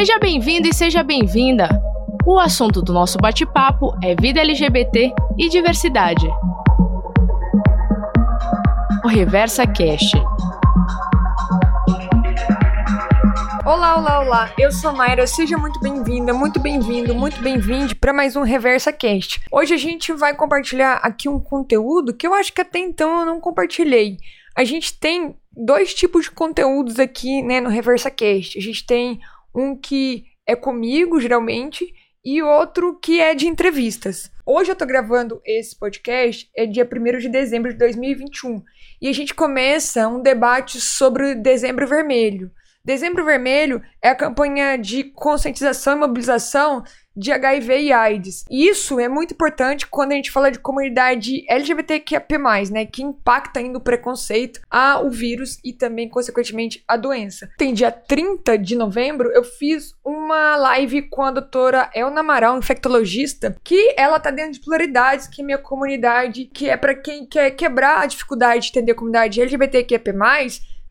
Seja bem-vindo e seja bem-vinda! O assunto do nosso bate-papo é vida LGBT e diversidade. O Reversa Cast. Olá, olá, olá. Eu sou Mayra. Seja muito bem-vinda, muito bem-vindo, muito bem-vinde para mais um Reversa Cast. Hoje a gente vai compartilhar aqui um conteúdo que eu acho que até então eu não compartilhei. A gente tem dois tipos de conteúdos aqui, né, no Reversa Cast. A gente tem um que é comigo, geralmente, e outro que é de entrevistas. Hoje eu tô gravando esse podcast, é dia 1 de dezembro de 2021, e a gente começa um debate sobre Dezembro Vermelho. Dezembro Vermelho é a campanha de conscientização e mobilização de HIV e AIDS. Isso é muito importante quando a gente fala de comunidade LGBTQIA+, né, que impacta ainda o preconceito ao vírus e também, consequentemente, a doença. Tem dia 30 de novembro, eu fiz uma live com a doutora Elna Amaral, infectologista, que ela tá dentro de pluralidades, que é minha comunidade, que é para quem quer quebrar a dificuldade de entender a comunidade LGBTQIA+,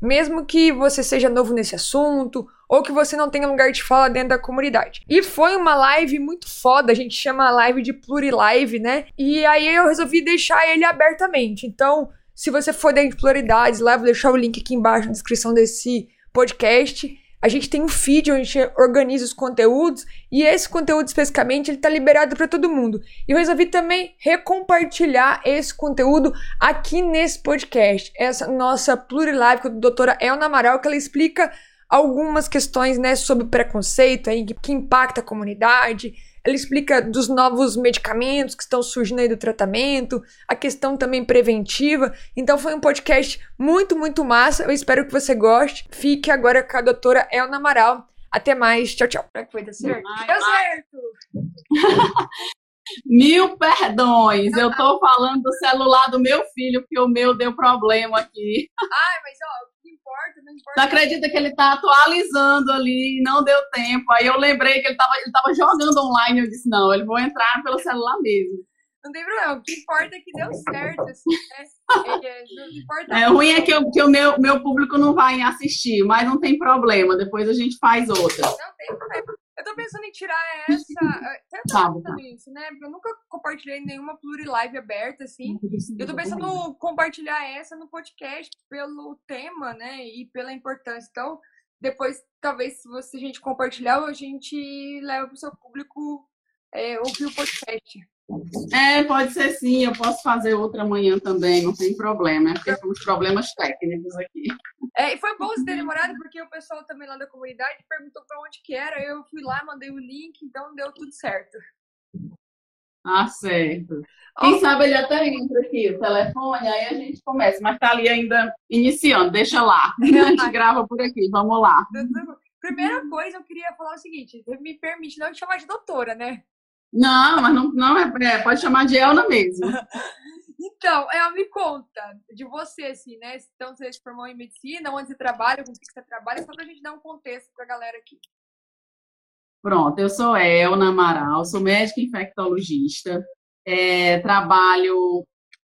mesmo que você seja novo nesse assunto ou que você não tenha lugar de fala dentro da comunidade. E foi uma live muito foda, a gente chama a live de Plurilive, né? E aí eu resolvi deixar ele abertamente. Então, se você for dentro de Pluralidades, lá vou deixar o link aqui embaixo na descrição desse podcast. A gente tem um feed onde a gente organiza os conteúdos e esse conteúdo especificamente ele tá liberado para todo mundo. E eu resolvi também recompartilhar esse conteúdo aqui nesse podcast. Essa nossa Plurilive com a doutora Elna Amaral, que ela explica algumas questões, né, sobre preconceito aí, que impacta a comunidade, ela explica dos novos medicamentos que estão surgindo aí do tratamento, a questão também preventiva. Então foi um podcast muito, muito massa. Eu espero que você goste. Fique agora com a doutora Elna Amaral. Até mais. Tchau, tchau. Será que foi dar certo? Deu certo! Mil perdões, eu tô falando do celular do meu filho, que o meu deu problema aqui. Ai, mas ó, importa, não importa. Tu acredita que ele tá atualizando ali, não deu tempo. Aí eu lembrei que ele tava, ele tava jogando online. Eu disse, não, ele vou entrar pelo celular mesmo. Não tem problema, o que importa é que deu certo, assim, né? É, importa é ruim é que, eu, que o meu, meu público não vai assistir, mas não tem problema, depois a gente faz outra. Não tem problema. Eu tô pensando em tirar essa. Até tá, tá. isso, né? Eu nunca compartilhei nenhuma plurilive aberta, assim. Eu tô pensando em compartilhar essa no podcast pelo tema, né? E pela importância. Então, depois, talvez, se você, a gente compartilhar, a gente leva pro seu público é, ouvir o podcast. É, pode ser sim, eu posso fazer outra manhã também, não tem problema, é porque temos problemas técnicos aqui. É, e foi bom você ter demorado, porque o pessoal também lá da comunidade perguntou para onde que era, eu fui lá, mandei o link, então deu tudo certo. Ah, certo. Quem oh. sabe ele até entra aqui, o telefone, aí a gente começa, mas tá ali ainda iniciando, deixa lá. A gente grava por aqui, vamos lá. Primeira coisa, eu queria falar o seguinte, me permite não te chamar de doutora, né? Não, mas não, não é, é, pode chamar de Elna mesmo. então, ela me conta de você, assim, né? Então, você se formou em medicina, onde você trabalha, com o que você trabalha, só pra gente dar um contexto pra galera aqui. Pronto, eu sou Elna Amaral, sou médica infectologista, é, trabalho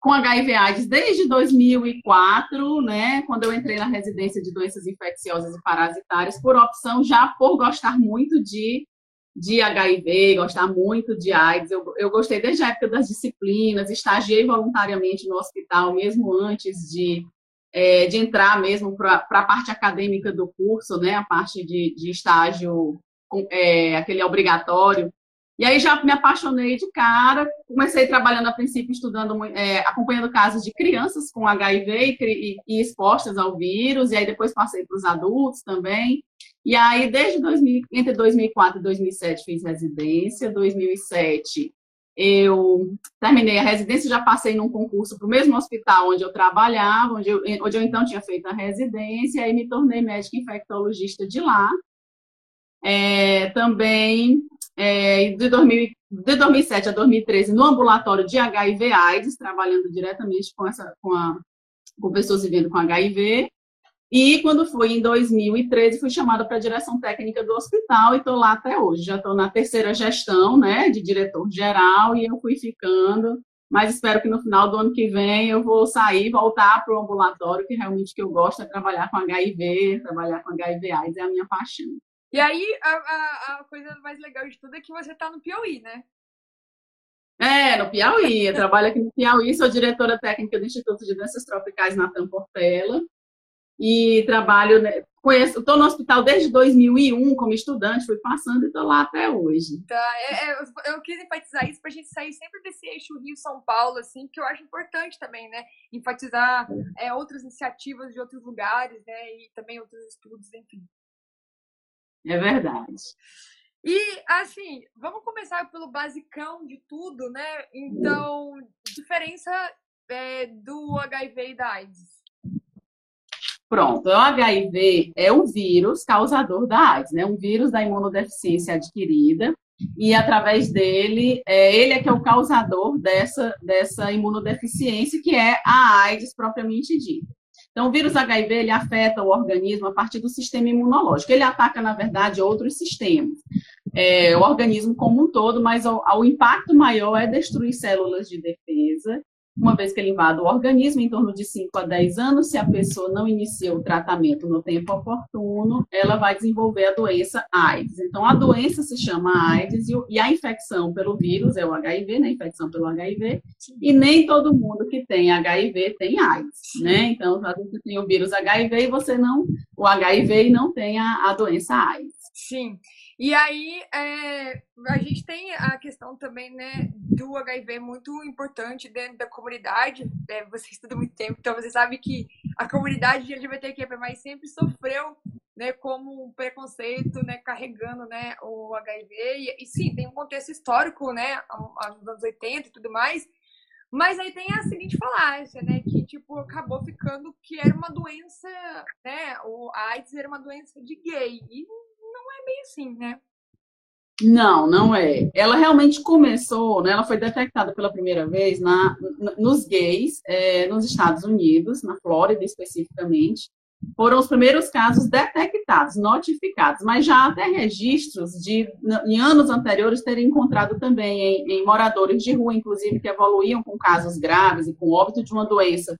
com HIV AIDS desde 2004, né, quando eu entrei na residência de doenças infecciosas e parasitárias, por opção, já por gostar muito de de HIV, gostar muito de AIDS. Eu, eu gostei desde a época das disciplinas, estagiei voluntariamente no hospital, mesmo antes de, é, de entrar mesmo para a parte acadêmica do curso, né, a parte de, de estágio, é, aquele obrigatório. E aí já me apaixonei de cara, comecei trabalhando a princípio estudando, é, acompanhando casos de crianças com HIV e, e, expostas ao vírus, e aí depois passei para os adultos também. E aí, desde 2000, entre 2004 e 2007, fiz residência. 2007, eu terminei a residência, já passei num concurso para o mesmo hospital onde eu trabalhava, onde eu, onde eu então tinha feito a residência, e me tornei médica infectologista de lá. É, também é, de, 2000, de 2007 a 2013 no ambulatório de HIV AIDS, trabalhando diretamente com, essa, com, a, com pessoas vivendo com HIV. E quando fui em 2013, fui chamada para a direção técnica do hospital e estou lá até hoje. Já estou na terceira gestão, né, de diretor geral e eu fui ficando. Mas espero que no final do ano que vem eu vou sair, voltar para o ambulatório, que realmente que eu gosto é trabalhar com HIV, trabalhar com HIV AIDS é a minha paixão. E aí, a, a, a, coisa mais legal de tudo é que você tá no Piauí, né? É, no Piauí. Eu trabalho aqui no Piauí, sou diretora técnica do Instituto de Doenças Tropicais Natan Portela. E trabalho, né, conheço, estou no hospital desde 2001 como estudante, fui passando e estou lá até hoje. Tá, é, é, eu quis enfatizar isso para a gente sair sempre desse eixo Rio-São Paulo, assim, que eu acho importante também, né? Enfatizar é, outras iniciativas de outros lugares, né? E também outros estudos, enfim. É verdade. E, assim, vamos começar pelo basicão de tudo, né? Então, diferença é, do HIV e da AIDS. Pronto, o HIV é o vírus causador da AIDS, né? Um vírus da imunodeficiência adquirida e através dele, é, ele é que é o causador dessa, dessa imunodeficiência, que é a AIDS propriamente dita. Então, o vírus HIV ele afeta o organismo a partir do sistema imunológico. Ele ataca, na verdade, outros sistemas, é, o organismo como um todo, mas o, o impacto maior é destruir células de defesa uma vez que ele invade o organismo, em torno de 5 a 10 anos, se a pessoa não inicia o tratamento no tempo oportuno, ela vai desenvolver a doença AIDS. Então, a doença se chama AIDS e a infecção pelo vírus é o HIV, né? Infecção pelo HIV, e nem todo mundo que tem HIV tem AIDS, né? Então, você tem o vírus HIV e você não, o HIV e não tem a, a doença AIDS. Sim. E aí, é, a gente tem a questão também, né, do HIV muito importante dentro da comunidade. É, você estuda muito tempo, então você sabe que a comunidade LGBTQIA+, sempre sofreu, né, como um preconceito, né, carregando, né, o HIV. E, e sim, tem um contexto histórico, né, nos anos 80 e tudo mais, mas aí tem a seguinte falácia, né? Que, tipo, acabou ficando que era uma doença, né? O AIDS era uma doença de gay. E bem assim, né? Não, não é. Ela realmente começou, né, ela foi detectada pela primeira vez na, nos gays é, nos Estados Unidos, na Flórida especificamente. Foram os primeiros casos detectados, notificados, mas já até registros de, em anos anteriores, terem encontrado também em, em moradores de rua, inclusive, que evoluíam com casos graves e com óbito de uma doença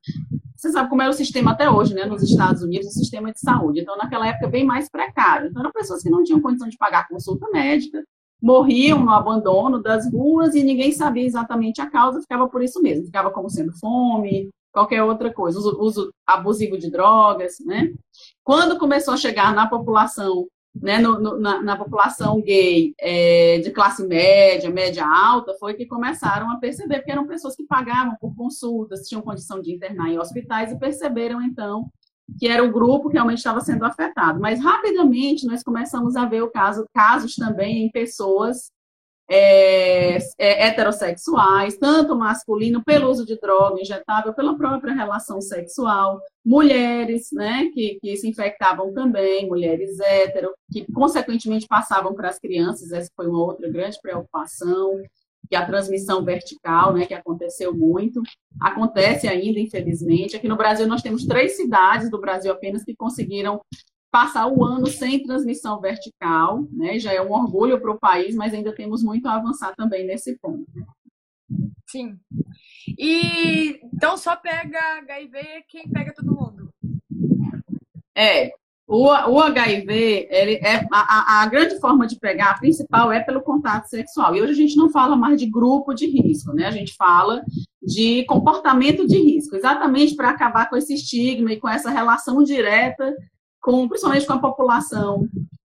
você sabe como era o sistema até hoje, né, nos Estados Unidos, o sistema de saúde. Então, naquela época, bem mais precário. Então, eram pessoas que não tinham condição de pagar consulta médica, morriam no abandono das ruas e ninguém sabia exatamente a causa, ficava por isso mesmo. Ficava como sendo fome, qualquer outra coisa, uso, uso abusivo de drogas, né? Quando começou a chegar na população né, no, no, na, na, população gay é, de classe média, média alta, foi que começaram a perceber, porque eram pessoas que pagavam por consultas, tinham condição de internar em hospitais e perceberam, então, que era o grupo que realmente estava sendo afetado. Mas, rapidamente, nós começamos a ver o caso, casos também em pessoas é, é, heterossexuais, tanto masculino, pelo uso de droga injetável, pela própria relação sexual, mulheres, né, que, que se infectavam também, mulheres hétero, que consequentemente passavam para as crianças, essa foi uma outra grande preocupação, que a transmissão vertical, né, que aconteceu muito, acontece ainda, infelizmente. Aqui no Brasil nós temos três cidades do Brasil apenas que conseguiram passar o ano sem transmissão vertical, né? Já é um orgulho para o país, mas ainda temos muito a avançar também nesse ponto. Sim. E então só pega HIV quem pega todo mundo. É. O, o HIV, ele é a, a grande forma de pegar, a principal é pelo contato sexual. E hoje a gente não fala mais de grupo de risco, né? A gente fala de comportamento de risco, exatamente para acabar com esse estigma e com essa relação direta com, principalmente com a população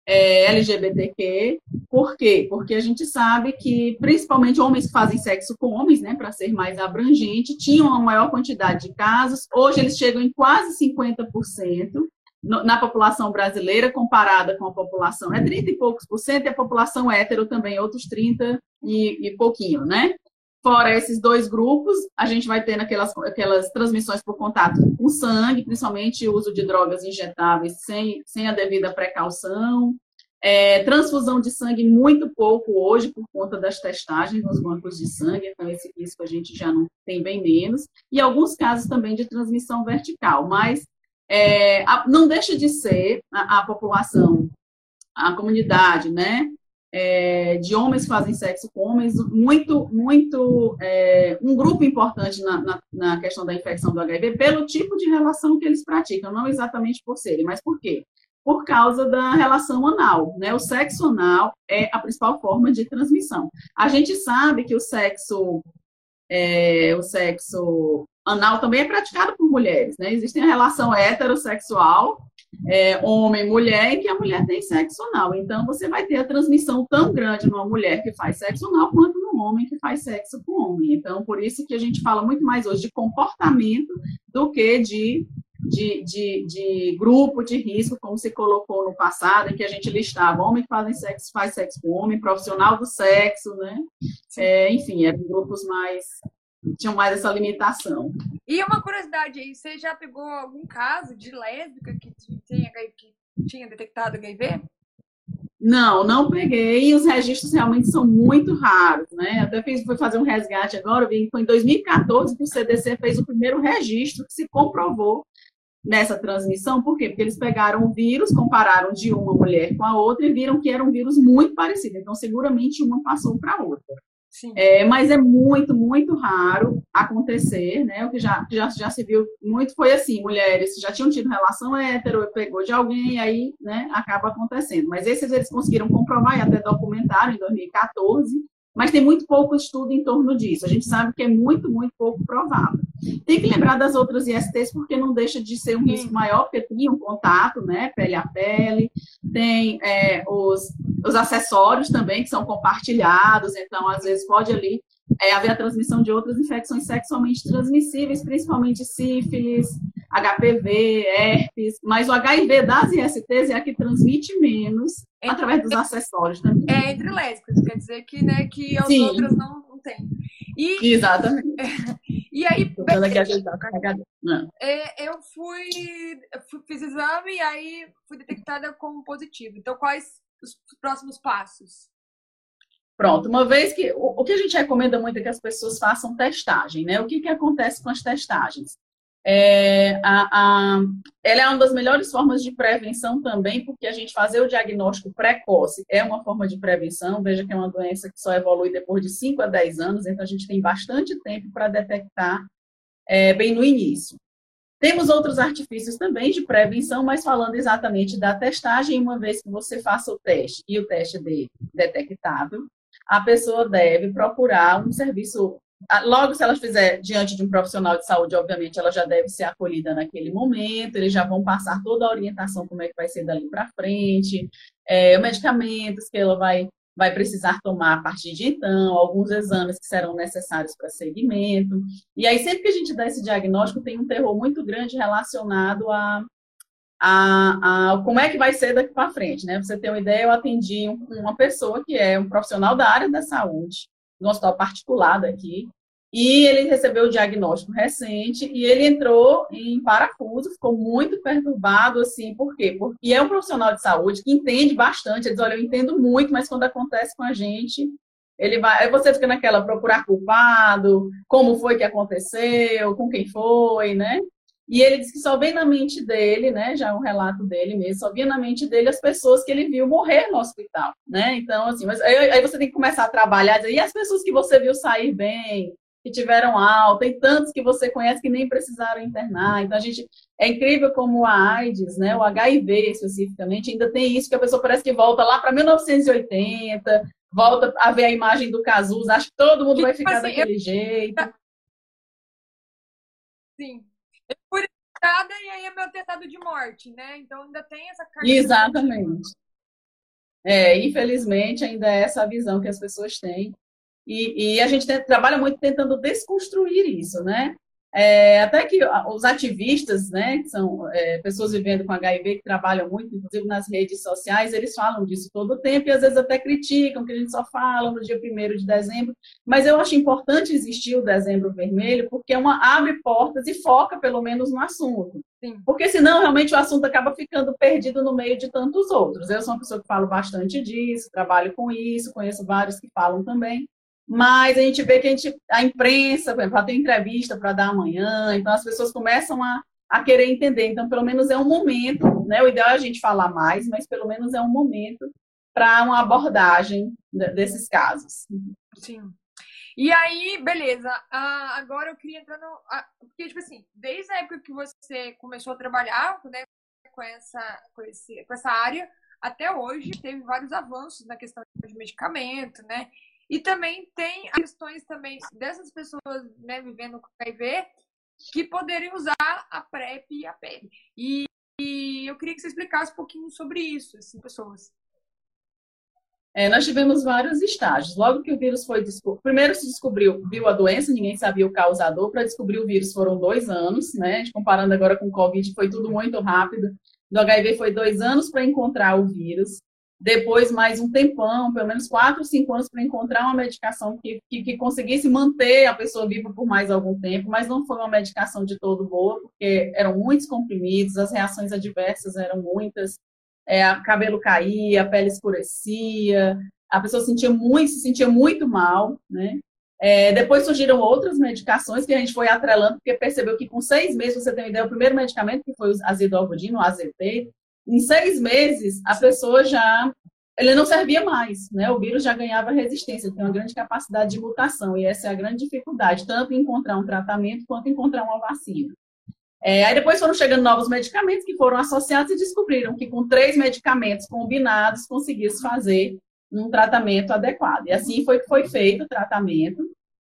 é, LGBTQ. Por quê? Porque a gente sabe que, principalmente homens que fazem sexo com homens, né, para ser mais abrangente, tinham uma maior quantidade de casos. Hoje eles chegam em quase 50% na população brasileira, comparada com a população, é 30 e poucos por cento, e a população hétero também, outros 30 e, e pouquinho, né? Fora esses dois grupos, a gente vai ter aquelas, aquelas transmissões por contato com sangue, principalmente o uso de drogas injetáveis sem, sem a devida precaução. É, transfusão de sangue muito pouco hoje por conta das testagens nos bancos de sangue, então esse risco a gente já não tem bem menos. E alguns casos também de transmissão vertical, mas é, não deixa de ser a, a população, a comunidade, né? É, de homens fazem sexo com homens, muito, muito, é, um grupo importante na, na, na, questão da infecção do HIV, pelo tipo de relação que eles praticam, não exatamente por serem, mas por quê? por causa da relação anal, né? O sexo anal é a principal forma de transmissão. A gente sabe que o sexo, é, o sexo anal também é praticado por mulheres, né? Existe a relação heterossexual, é, homem, mulher, em que a mulher tem sexo anal. Então, você vai ter a transmissão tão grande numa mulher que faz sexo anal quanto num homem que faz sexo com homem. Então, por isso que a gente fala muito mais hoje de comportamento do que de de, de, de, grupo de risco, como se colocou no passado, em que a gente listava homem que fazem sexo, faz sexo com homem, profissional do sexo, né? É, enfim, eram grupos mais tinham mais essa limitação. E uma curiosidade aí, você já pegou algum caso de lésbica que tinha, que tinha detectado HIV? Não, não peguei. E os registros realmente são muito raros, né? Até fiz, fui fazer um resgate agora, vi, foi em 2014 que o CDC fez o primeiro registro que se comprovou nessa transmissão, por quê? Porque eles pegaram o vírus, compararam de uma mulher com a outra e viram que era um vírus muito parecido. Então, seguramente uma passou para a outra. É, mas é muito, muito raro acontecer, né? O que já, já, já se viu muito foi assim, mulheres já tinham tido relação hétero, pegou de alguém, aí né, acaba acontecendo. Mas esses eles conseguiram comprovar e até documentaram em 2014, mas tem muito pouco estudo em torno disso. A gente sabe que é muito, muito pouco provável. Tem que lembrar das outras ISTs, porque não deixa de ser um risco maior, porque tem um contato, né, pele a pele, tem é, os, os acessórios também, que são compartilhados, então, às vezes, pode ali é, haver a transmissão de outras infecções sexualmente transmissíveis, principalmente sífilis, HPV, herpes, mas o HIV das ISTs é a que transmite menos entre, através dos acessórios também. É entre lésbicas, quer dizer que, né, que as Sim. outras não, não têm. E, Exatamente. E aí. é, eu fui, fiz exame e aí fui detectada como positivo. Então, quais os próximos passos? Pronto, uma vez que. O, o que a gente recomenda muito é que as pessoas façam testagem, né? O que, que acontece com as testagens? É, a, a, ela é uma das melhores formas de prevenção também, porque a gente fazer o diagnóstico precoce é uma forma de prevenção. Veja que é uma doença que só evolui depois de 5 a 10 anos, então a gente tem bastante tempo para detectar é, bem no início. Temos outros artifícios também de prevenção, mas falando exatamente da testagem, uma vez que você faça o teste e o teste de detectável, a pessoa deve procurar um serviço logo, se ela fizer diante de um profissional de saúde, obviamente, ela já deve ser acolhida naquele momento, eles já vão passar toda a orientação como é que vai ser dali para frente, é, medicamentos que ela vai, vai precisar tomar a partir de então, alguns exames que serão necessários para seguimento. E aí, sempre que a gente dá esse diagnóstico, tem um terror muito grande relacionado a, a, a, como é que vai ser daqui para frente, né? Pra você ter uma ideia, eu atendi uma pessoa que é um profissional da área da saúde, no hospital particular daqui, e ele recebeu o diagnóstico recente e ele entrou em parafuso, ficou muito perturbado, assim, por quê? Porque é um profissional de saúde que entende bastante, ele diz, olha, eu entendo muito, mas quando acontece com a gente, ele vai, aí você fica naquela procurar culpado, como foi que aconteceu, com quem foi, né? E ele disse que só vem na mente dele, né? Já é um relato dele mesmo, só vinha na mente dele as pessoas que ele viu morrer no hospital, né? Então, assim, mas aí, aí você tem que começar a trabalhar, dizer, e as pessoas que você viu sair bem, que tiveram alta, tem tantos que você conhece que nem precisaram internar. Então, a gente. É incrível como a AIDS, né? O HIV especificamente, ainda tem isso, que a pessoa parece que volta lá para 1980, volta a ver a imagem do Casus, acho que todo mundo vai ficar assim, daquele eu... jeito. Sim fui detectada e aí é meu atestado de morte, né? Então ainda tem essa carga. Exatamente. É, infelizmente, ainda é essa visão que as pessoas têm. E, e a gente tem, trabalha muito tentando desconstruir isso, né? É, até que os ativistas, né, que são é, pessoas vivendo com HIV, que trabalham muito, inclusive nas redes sociais, eles falam disso todo o tempo e às vezes até criticam que a gente só fala no dia 1 de dezembro. Mas eu acho importante existir o dezembro vermelho, porque é uma abre portas e foca pelo menos no assunto. Sim. Porque senão realmente o assunto acaba ficando perdido no meio de tantos outros. Eu sou uma pessoa que falo bastante disso, trabalho com isso, conheço vários que falam também mas a gente vê que a, gente, a imprensa, ela tem entrevista para dar amanhã, então as pessoas começam a, a querer entender. Então, pelo menos é um momento, né? O ideal é a gente falar mais, mas pelo menos é um momento para uma abordagem desses casos. Sim. E aí, beleza. Uh, agora eu queria entrar no. Uh, porque, tipo assim, desde a época que você começou a trabalhar, né? com essa, com, esse, com essa área até hoje. Teve vários avanços na questão de medicamento, né? E também tem questões também dessas pessoas né, vivendo com HIV que poderiam usar a PrEP e a PEP. E, e eu queria que você explicasse um pouquinho sobre isso, assim, pessoas. É, nós tivemos vários estágios. Logo que o vírus foi descoberto, primeiro se descobriu, viu a doença, ninguém sabia o causador. Para descobrir o vírus foram dois anos, né? Comparando agora com o Covid, foi tudo muito rápido. Do HIV foi dois anos para encontrar o vírus. Depois, mais um tempão, pelo menos quatro, cinco anos, para encontrar uma medicação que, que, que, conseguisse manter a pessoa viva por mais algum tempo, mas não foi uma medicação de todo boa, porque eram muitos comprimidos, as reações adversas eram muitas é, o cabelo caía, a pele escurecia, a pessoa sentia muito, se sentia muito mal, né? É, depois surgiram outras medicações que a gente foi atrelando, porque percebeu que com seis meses, você tem ideia, o primeiro medicamento, que foi o azidovudino, o AZT, em seis meses, a pessoa já, ele não servia mais, né? O vírus já ganhava resistência, tem uma grande capacidade de mutação, e essa é a grande dificuldade, tanto em encontrar um tratamento, quanto em encontrar uma vacina. É, aí depois foram chegando novos medicamentos que foram associados e descobriram que com três medicamentos combinados conseguia-se fazer um tratamento adequado. E assim foi que foi feito o tratamento,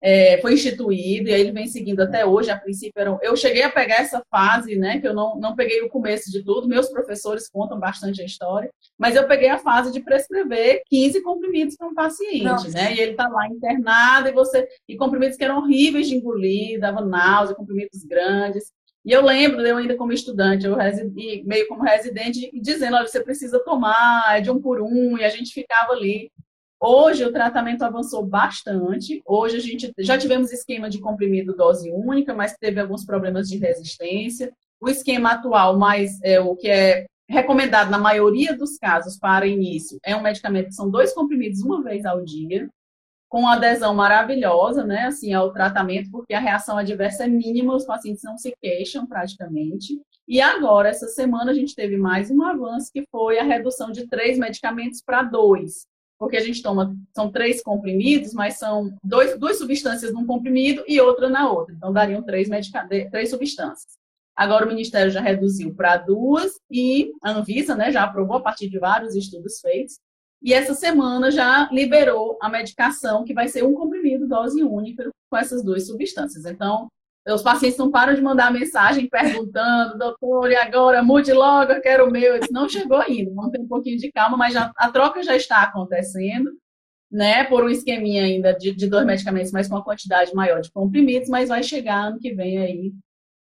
é, foi instituído, e aí ele vem seguindo até hoje. A princípio, eram, eu cheguei a pegar essa fase, né, que eu não, não peguei o começo de tudo, meus professores contam bastante a história, mas eu peguei a fase de prescrever 15 comprimidos para um paciente, Nossa. né, e ele está lá internado, e você, e comprimidos que eram horríveis de engolir, dava náusea, comprimidos grandes, e eu lembro, eu ainda como estudante, eu residi, meio como residente, dizendo, olha, você precisa tomar, é de um por um, e a gente ficava ali. Hoje o tratamento avançou bastante. Hoje a gente já tivemos esquema de comprimido dose única, mas teve alguns problemas de resistência. O esquema atual, mais é, o que é recomendado na maioria dos casos para início, é um medicamento que são dois comprimidos uma vez ao dia com adesão maravilhosa, né, assim, ao tratamento, porque a reação adversa é mínima, os pacientes não se queixam praticamente. E agora, essa semana, a gente teve mais um avanço, que foi a redução de três medicamentos para dois. Porque a gente toma, são três comprimidos, mas são dois, duas substâncias num comprimido e outra na outra. Então, dariam três, três substâncias. Agora, o Ministério já reduziu para duas e a Anvisa né, já aprovou a partir de vários estudos feitos e essa semana já liberou a medicação, que vai ser um comprimido, dose única, com essas duas substâncias. Então, os pacientes não param de mandar mensagem perguntando, doutor, e agora? Mude logo, eu quero o meu. Eu disse, não chegou ainda, vamos ter um pouquinho de calma, mas já, a troca já está acontecendo, né? Por um esqueminha ainda de, de dois medicamentos, mas com uma quantidade maior de comprimidos, mas vai chegar ano que vem aí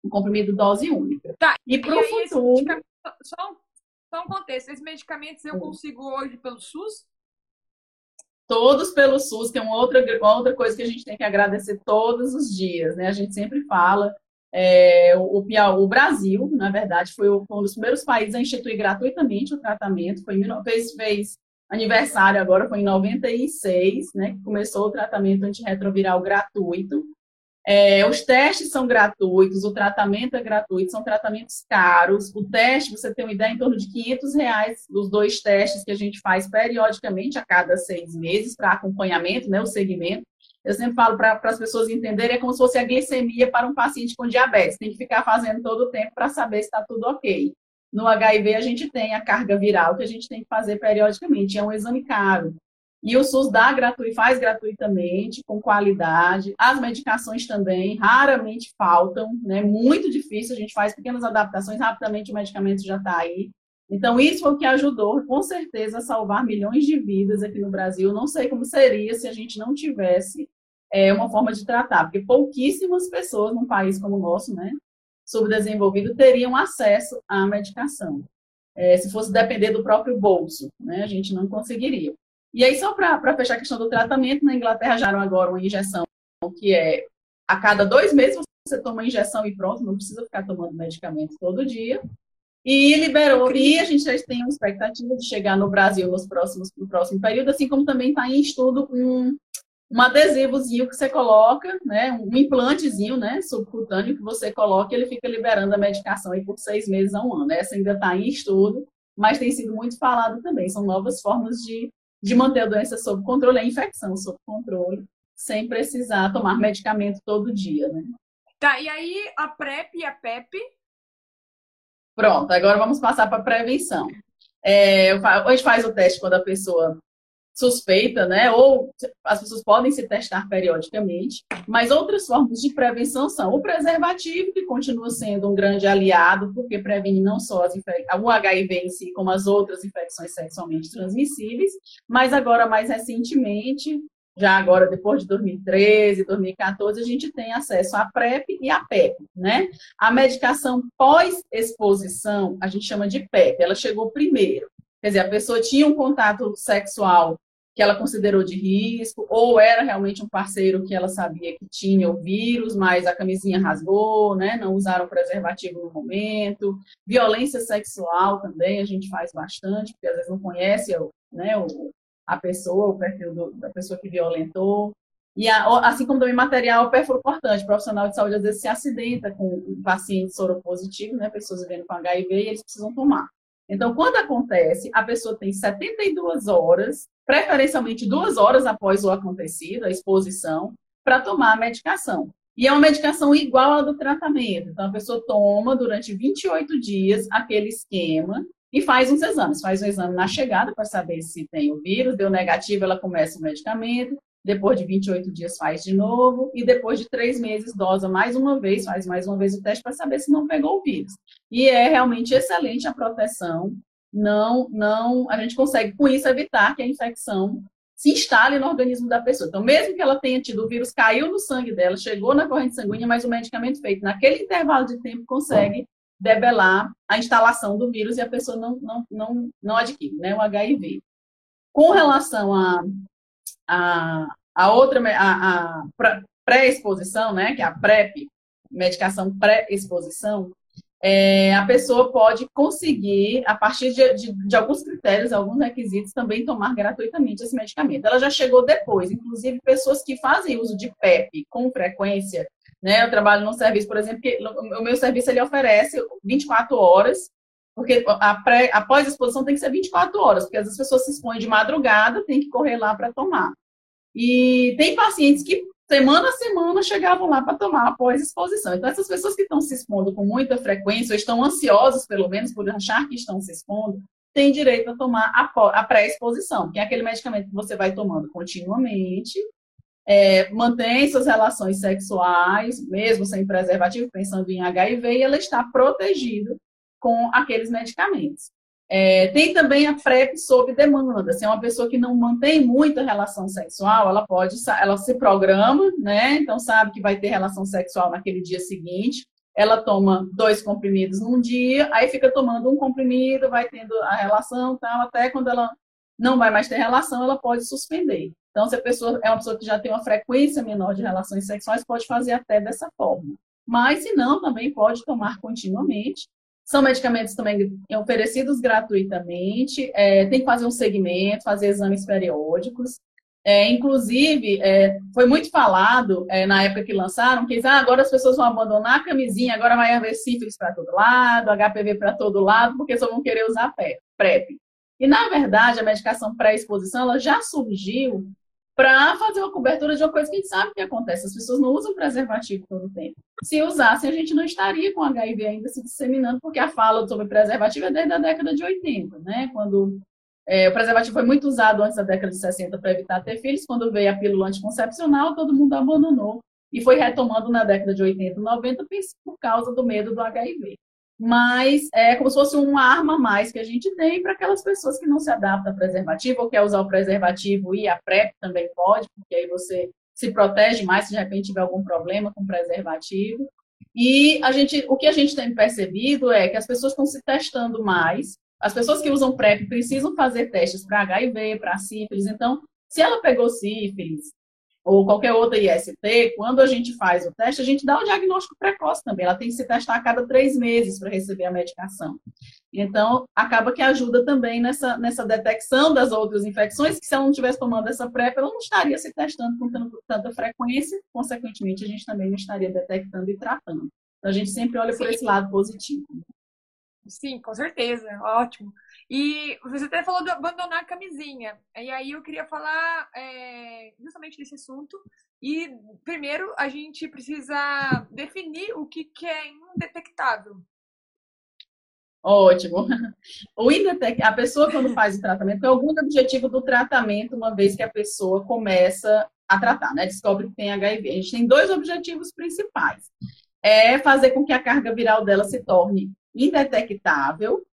um comprimido dose única. Tá, e para o futuro. Só só um contexto, esses medicamentos eu consigo hoje pelo SUS? Todos pelo SUS, que é uma outra, uma outra coisa que a gente tem que agradecer todos os dias, né? A gente sempre fala. É, o, o, Brasil, na verdade, foi, um dos primeiros países a instituir gratuitamente o tratamento. Foi, fez, fez aniversário agora, foi em 96, né? Que começou o tratamento antirretroviral gratuito. É, os testes são gratuitos, o tratamento é gratuito, são tratamentos caros. O teste, você tem uma ideia, em torno de 500 reais os dois testes que a gente faz periodicamente, a cada seis meses, para acompanhamento, né, o segmento. Eu sempre falo para as pessoas entenderem, é como se fosse a glicemia para um paciente com diabetes. Tem que ficar fazendo todo o tempo para saber se está tudo ok. No HIV, a gente tem a carga viral que a gente tem que fazer periodicamente. É um exame caro. E o SUS dá gratuito, faz gratuitamente, com qualidade. As medicações também raramente faltam, né? Muito difícil, a gente faz pequenas adaptações, rapidamente o medicamento já está aí. Então, isso foi o que ajudou, com certeza, a salvar milhões de vidas aqui no Brasil. Não sei como seria se a gente não tivesse é, uma forma de tratar, porque pouquíssimas pessoas num país como o nosso, né, subdesenvolvido, teriam acesso à medicação. É, se fosse depender do próprio bolso, né, a gente não conseguiria. E aí, só para fechar a questão do tratamento, na Inglaterra já agora uma injeção que é a cada dois meses você toma injeção e pronto, não precisa ficar tomando medicamento todo dia. E liberou, e a gente já tem uma expectativa de chegar no Brasil nos próximos, no próximo período, assim como também está em estudo um, um adesivozinho que você coloca, né, um implantezinho, né, subcutâneo que você coloca e ele fica liberando a medicação aí por seis meses a um ano. Essa ainda está em estudo, mas tem sido muito falado também. São novas formas de de manter a doença sob controle, a infecção sob controle, sem precisar tomar medicamento todo dia, né? Tá, e aí a PrEP e a PEP Pronto, agora vamos passar para prevenção. É, a gente faz o teste quando a pessoa suspeita, né? Ou as pessoas podem se testar periodicamente, mas outras formas de prevenção são o preservativo, que continua sendo um grande aliado, porque previne não só as o HIV em si, como as outras infecções sexualmente transmissíveis, mas agora, mais recentemente, já agora depois de 2013, 2014, a gente tem acesso à PrEP e à PEP, né? A medicação pós-exposição, a gente chama de PEP, ela chegou primeiro. Quer dizer, a pessoa tinha um contato sexual que ela considerou de risco, ou era realmente um parceiro que ela sabia que tinha o vírus, mas a camisinha rasgou, né? Não usaram preservativo no momento. Violência sexual também a gente faz bastante, porque às vezes não conhece né, a pessoa, o perfil do, da pessoa que violentou. E a, assim como também material o profissional de saúde às vezes se acidenta com um paciente soropositivo, né? Pessoas vivendo com HIV e eles precisam tomar. Então, quando acontece, a pessoa tem 72 horas, preferencialmente duas horas após o acontecido, a exposição, para tomar a medicação. E é uma medicação igual à do tratamento. Então, a pessoa toma durante 28 dias aquele esquema e faz uns exames. Faz um exame na chegada para saber se tem o vírus, deu negativo, ela começa o medicamento depois de 28 dias faz de novo, e depois de três meses dosa mais uma vez, faz mais uma vez o teste para saber se não pegou o vírus. E é realmente excelente a proteção, não, não, a gente consegue com isso evitar que a infecção se instale no organismo da pessoa. Então, mesmo que ela tenha tido o vírus, caiu no sangue dela, chegou na corrente sanguínea, mas o medicamento feito naquele intervalo de tempo consegue debelar a instalação do vírus e a pessoa não, não, não, não adquire né, o HIV. Com relação a a, a outra, a, a pré-exposição, né, que é a PrEP, medicação pré-exposição, é, a pessoa pode conseguir, a partir de, de, de, alguns critérios, alguns requisitos, também tomar gratuitamente esse medicamento. Ela já chegou depois, inclusive pessoas que fazem uso de PEP com frequência, né? Eu trabalho num serviço, por exemplo, que o meu serviço ele oferece 24 horas porque a, pré, a pós-exposição tem que ser 24 horas, porque as pessoas se expõem de madrugada, tem que correr lá para tomar. E tem pacientes que semana a semana chegavam lá para tomar após exposição. Então, essas pessoas que estão se expondo com muita frequência, ou estão ansiosas, pelo menos, por achar que estão se expondo, têm direito a tomar a, pré-exposição, que é aquele medicamento que você vai tomando continuamente, é, mantém suas relações sexuais, mesmo sem preservativo, pensando em HIV, e ela está protegida com aqueles medicamentos. É, tem também a PrEP sob demanda. Se é uma pessoa que não mantém muita relação sexual, ela pode, ela se programa, né? Então sabe que vai ter relação sexual naquele dia seguinte. Ela toma dois comprimidos num dia, aí fica tomando um comprimido, vai tendo a relação, tal, até quando ela não vai mais ter relação, ela pode suspender. Então, se a pessoa é uma pessoa que já tem uma frequência menor de relações sexuais, pode fazer até dessa forma. Mas, se não, também pode tomar continuamente. São medicamentos também oferecidos gratuitamente, é, tem que fazer um segmento, fazer exames periódicos. É, inclusive, é, foi muito falado é, na época que lançaram que ah, agora as pessoas vão abandonar a camisinha, agora vai haver sífilis para todo lado, HPV para todo lado, porque só vão querer usar PrEP. E, na verdade, a medicação pré-exposição ela já surgiu para fazer uma cobertura de uma coisa que a gente sabe que acontece. As pessoas não usam preservativo todo o tempo. Se usassem, a gente não estaria com HIV ainda se disseminando, porque a fala sobre preservativo é desde a década de 80, né? Quando é, o preservativo foi muito usado antes da década de 60 para evitar ter filhos, quando veio a pílula anticoncepcional, todo mundo abandonou e foi retomando na década de 80 e 90 por causa do medo do HIV mas é como se fosse uma arma a mais que a gente tem para aquelas pessoas que não se adaptam a preservativo ou quer usar o preservativo e a PrEP também pode, porque aí você se protege mais se de repente tiver algum problema com preservativo. E a gente, o que a gente tem percebido é que as pessoas estão se testando mais. As pessoas que usam PrEP precisam fazer testes para HIV, para sífilis. Então, se ela pegou sífilis, ou qualquer outra IST, quando a gente faz o teste, a gente dá o diagnóstico precoce também. Ela tem que se testar a cada três meses para receber a medicação. Então, acaba que ajuda também nessa, nessa detecção das outras infecções, que se ela não estivesse tomando essa PrEP, ela não estaria se testando com tanta frequência, consequentemente, a gente também não estaria detectando e tratando. Então, a gente sempre olha por esse lado positivo. Sim, com certeza, ótimo. E você até falou de abandonar a camisinha. E aí eu queria falar é, justamente desse assunto. E primeiro a gente precisa definir o que, que é indetectável. Ótimo. O Indetec, a pessoa quando faz o tratamento, tem algum objetivo do tratamento, uma vez que a pessoa começa a tratar, né? Descobre que tem HIV. A gente tem dois objetivos principais. É fazer com que a carga viral dela se torne indetectável,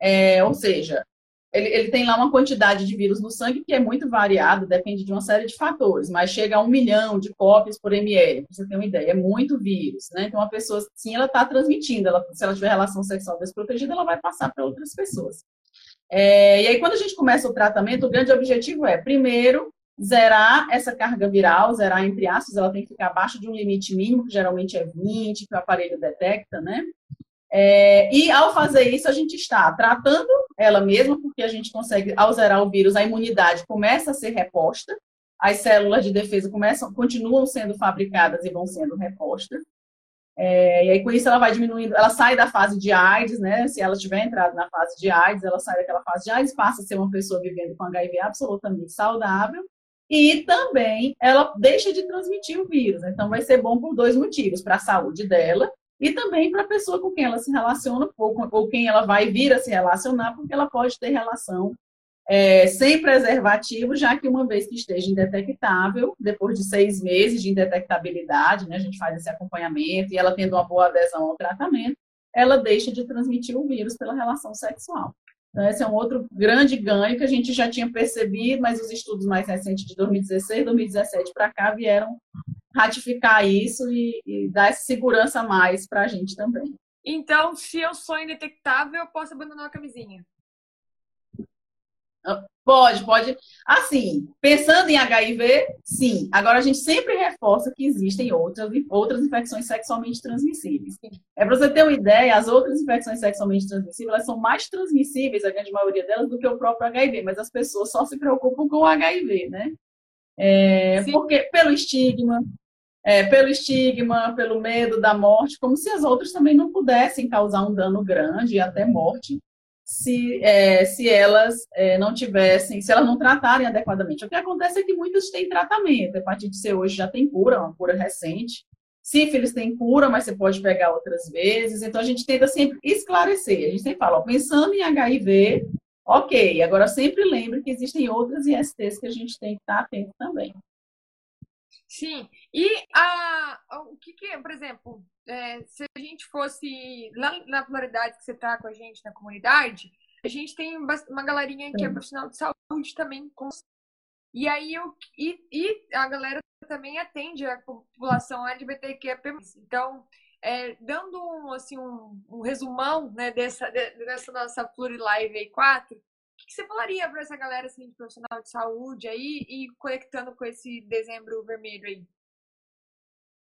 é, ou seja, ele, ele, tem lá uma quantidade de vírus no sangue que é muito variado, depende de uma série de fatores, mas chega a um milhão de cópias por ml, para você ter uma ideia, é muito vírus, né? Então, a pessoa, sim, ela está transmitindo, ela, se ela tiver relação sexual desprotegida, ela vai passar para outras pessoas. É, e aí, quando a gente começa o tratamento, o grande objetivo é, primeiro, zerar essa carga viral, zerar entre aspas, ela tem que ficar abaixo de um limite mínimo, que geralmente é 20, que o aparelho detecta, né? É, e ao fazer isso, a gente está tratando ela mesma, porque a gente consegue, ao zerar o vírus, a imunidade começa a ser reposta, as células de defesa começam, continuam sendo fabricadas e vão sendo repostas. É, e aí, com isso, ela vai diminuindo, ela sai da fase de AIDS, né? Se ela tiver entrado na fase de AIDS, ela sai daquela fase de AIDS, passa a ser uma pessoa vivendo com HIV absolutamente saudável. E também ela deixa de transmitir o vírus. Então, vai ser bom por dois motivos: para a saúde dela e também para a pessoa com quem ela se relaciona ou, ou quem ela vai vir a se relacionar, porque ela pode ter relação é, sem preservativo, já que uma vez que esteja indetectável, depois de seis meses de indetectabilidade, né, a gente faz esse acompanhamento e ela tendo uma boa adesão ao tratamento, ela deixa de transmitir o vírus pela relação sexual. Então, esse é um outro grande ganho que a gente já tinha percebido, mas os estudos mais recentes de 2016, 2017 para cá vieram ratificar isso e, e dar essa segurança a mais para a gente também. Então, se eu sou indetectável, eu posso abandonar a camisinha? Ah, pode, pode. Assim, pensando em HIV, sim. Agora, a gente sempre reforça que existem outras, outras infecções sexualmente transmissíveis. É para você ter uma ideia, as outras infecções sexualmente transmissíveis elas são mais transmissíveis, a grande maioria delas, do que o próprio HIV, mas as pessoas só se preocupam com o HIV, né? É, porque pelo estigma, é, pelo estigma, pelo medo da morte, como se as outras também não pudessem causar um dano grande e até morte se, é, se elas é, não tivessem, se elas não tratarem adequadamente. O que acontece é que muitas têm tratamento. A hepatite C hoje já tem cura, uma cura recente. Sífilis tem cura, mas você pode pegar outras vezes. Então a gente tenta sempre esclarecer. A gente sempre fala, ó, pensando em HIV, ok. Agora sempre lembre que existem outras ISTs que a gente tem que estar atento também. Sim. E a, o que, que por exemplo, é, se a gente fosse lá na pluralidade que você está com a gente na comunidade, a gente tem uma galerinha que é profissional de saúde também. E aí eu, e, e a galera também atende a população LGBTQIA+. Então, é, dando um, assim, um, um resumão né, dessa, dessa nossa Plurilive aí 4, o que você falaria para essa galera assim, de profissional de saúde aí e conectando com esse dezembro vermelho aí?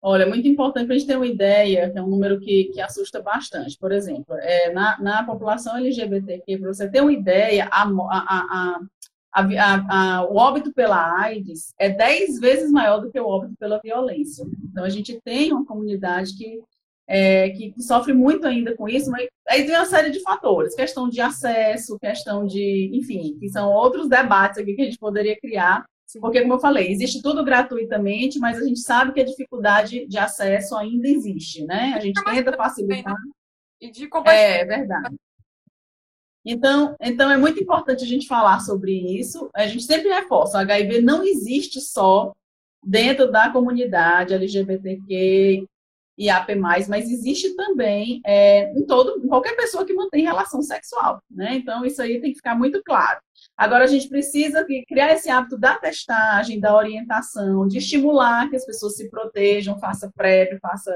Olha, é muito importante para a gente ter uma ideia, que é um número que, que assusta bastante. Por exemplo, é, na, na população LGBTQ, para você ter uma ideia, a, a, a, o óbito pela AIDS é 10 vezes maior do que o óbito pela violência. Então, a gente tem uma comunidade que é, que sofre muito ainda com isso, mas aí tem uma série de fatores, questão de acesso, questão de, enfim, que são outros debates aqui que a gente poderia criar, porque, como eu falei, existe tudo gratuitamente, mas a gente sabe que a dificuldade de acesso ainda existe, né? A gente tenta facilitar. E de compartilhar. É verdade. Então, então, é muito importante a gente falar sobre isso. A gente sempre reforça, o HIV não existe só dentro da comunidade LGBTQ, e AP+, mas existe também é, em todo, qualquer pessoa que mantém relação sexual, né? Então, isso aí tem que ficar muito claro. Agora, a gente precisa criar esse hábito da testagem, da orientação, de estimular que as pessoas se protejam, faça PrEP, faça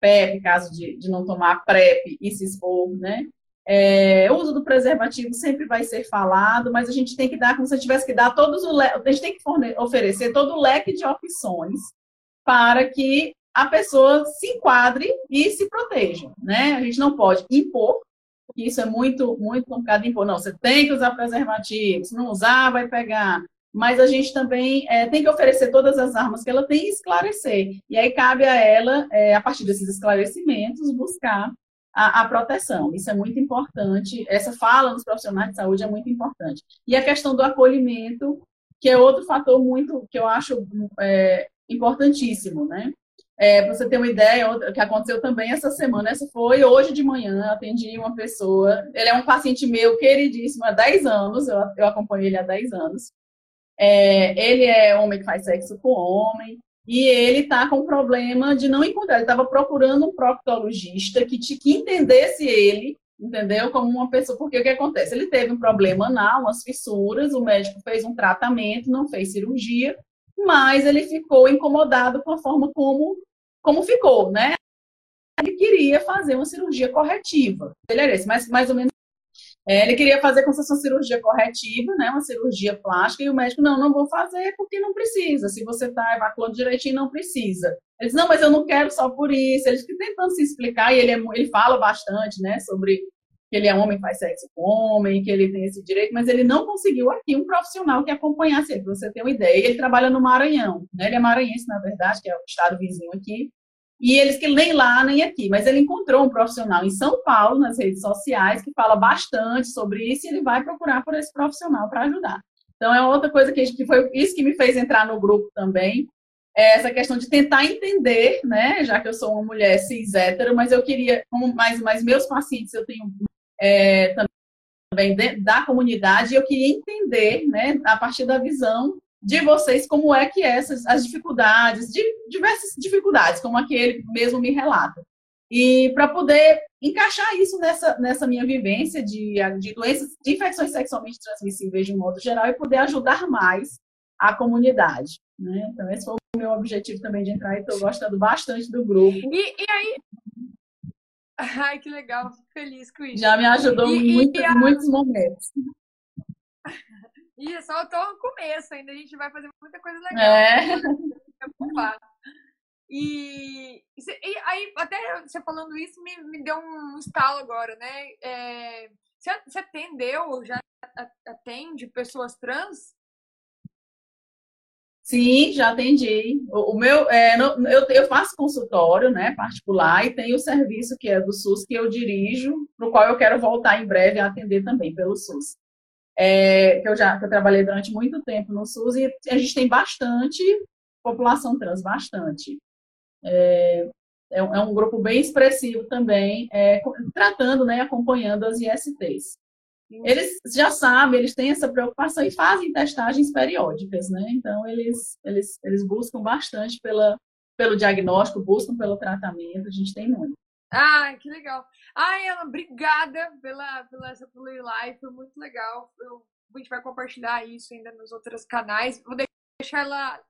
PEP, caso de, de não tomar PrEP e se expor, né? É, o uso do preservativo sempre vai ser falado, mas a gente tem que dar, como se tivesse que dar todos o a gente tem que oferecer todo o leque de opções para que a pessoa se enquadre e se proteja, né? A gente não pode impor, porque isso é muito, muito complicado impor. Não, você tem que usar preservativo, se não usar, vai pegar. Mas a gente também é, tem que oferecer todas as armas que ela tem e esclarecer. E aí cabe a ela, é, a partir desses esclarecimentos, buscar a, a, proteção. Isso é muito importante. Essa fala nos profissionais de saúde é muito importante. E a questão do acolhimento, que é outro fator muito que eu acho é, importantíssimo, né? É, você ter uma ideia, o que aconteceu também essa semana, essa foi hoje de manhã, atendi uma pessoa, ele é um paciente meu queridíssimo há 10 anos, eu, eu acompanho ele há 10 anos. É, ele é homem que faz sexo com homem, e ele está com problema de não encontrar, ele estava procurando um proctologista que, que entendesse ele, entendeu? Como uma pessoa, porque o que acontece? Ele teve um problema anal, umas fissuras, o médico fez um tratamento, não fez cirurgia, mas ele ficou incomodado com a forma como, como ficou, né? Ele queria fazer uma cirurgia corretiva. Ele era esse, mas mais ou menos. É, ele queria fazer como se cirurgia corretiva, né? Uma cirurgia plástica, e o médico, não, não vou fazer porque não precisa. Se você está evacuando direitinho, não precisa. Ele disse, não, mas eu não quero só por isso. Ele fica tentando se explicar, e ele, é, ele fala bastante, né, sobre que ele é homem, faz sexo com homem, que ele tem esse direito, mas ele não conseguiu aqui um profissional que acompanhasse ele, para você ter uma ideia. Ele trabalha no Maranhão, né? Ele é maranhense, na verdade, que é o estado vizinho aqui. E eles que nem lá, nem aqui, mas ele encontrou um profissional em São Paulo, nas redes sociais, que fala bastante sobre isso, e ele vai procurar por esse profissional para ajudar. Então, é outra coisa que, que foi isso que me fez entrar no grupo também, é essa questão de tentar entender, né, já que eu sou uma mulher cis hétero, mas eu queria, como mais, mais meus pacientes, eu tenho é, também da comunidade, eu queria entender, né, a partir da visão de vocês, como é que essas, as dificuldades, de diversas dificuldades, como aquele mesmo me relata. E para poder encaixar isso nessa, nessa minha vivência de, de doenças, de infecções sexualmente transmissíveis de um modo geral, e poder ajudar mais a comunidade. Né? Então, esse foi o meu objetivo também de entrar e estou gostando bastante do grupo. E, e aí, Ai, que legal, fico feliz com isso. Já me ajudou em muito, a... muitos momentos. E é só tô no começo ainda, a gente vai fazer muita coisa legal. É. E, e aí, até você falando isso, me, me deu um estalo agora, né? É, você, você atendeu, já atende pessoas trans? Sim, já atendi. O, o meu, é, no, eu, eu, faço consultório, né, particular, e tenho o serviço que é do SUS que eu dirijo, para o qual eu quero voltar em breve a atender também pelo SUS. É, que eu já que eu trabalhei durante muito tempo no SUS e a gente tem bastante população trans, bastante. É, é, é um grupo bem expressivo também, é, tratando, né, acompanhando as ISTs. Eles já sabem, eles têm essa preocupação e fazem testagens periódicas, né? Então, eles, eles, eles buscam bastante pela, pelo diagnóstico, buscam pelo tratamento, a gente tem muito. Ah, que legal. Ai, Ana, obrigada pela, pela essa Live, foi muito legal. Eu, a gente vai compartilhar isso ainda nos outros canais. Vou deixar ela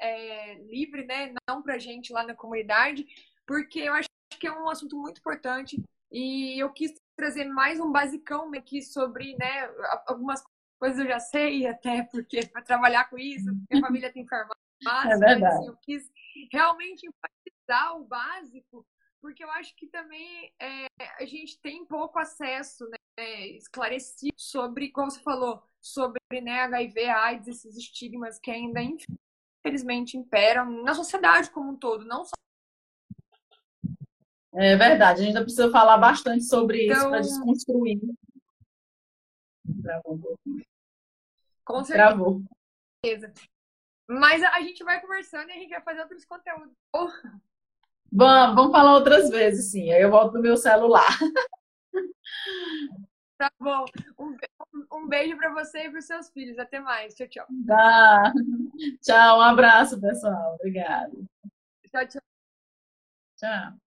é, livre, né? Não pra gente lá na comunidade, porque eu acho que é um assunto muito importante e eu quis trazer mais um basicão aqui sobre, né, algumas coisas eu já sei, até porque para trabalhar com isso, minha família tem farmácia, é verdade. Assim, eu quis realmente enfatizar o básico, porque eu acho que também é, a gente tem pouco acesso, né, esclarecido sobre, como você falou, sobre né, HIV, AIDS, esses estigmas que ainda infelizmente imperam na sociedade como um todo, não só é verdade, a gente ainda precisa falar bastante sobre então... isso para desconstruir. Travou um pouquinho. Com certeza. Travou. Mas a gente vai conversando e a gente vai fazer outros conteúdos. Vamos, vamos falar outras vezes, sim. Aí eu volto no meu celular. Tá bom. Um, um beijo para você e para os seus filhos. Até mais. Tchau, tchau. Tá. Tchau, um abraço, pessoal. Obrigada. Tchau, tchau. Tchau.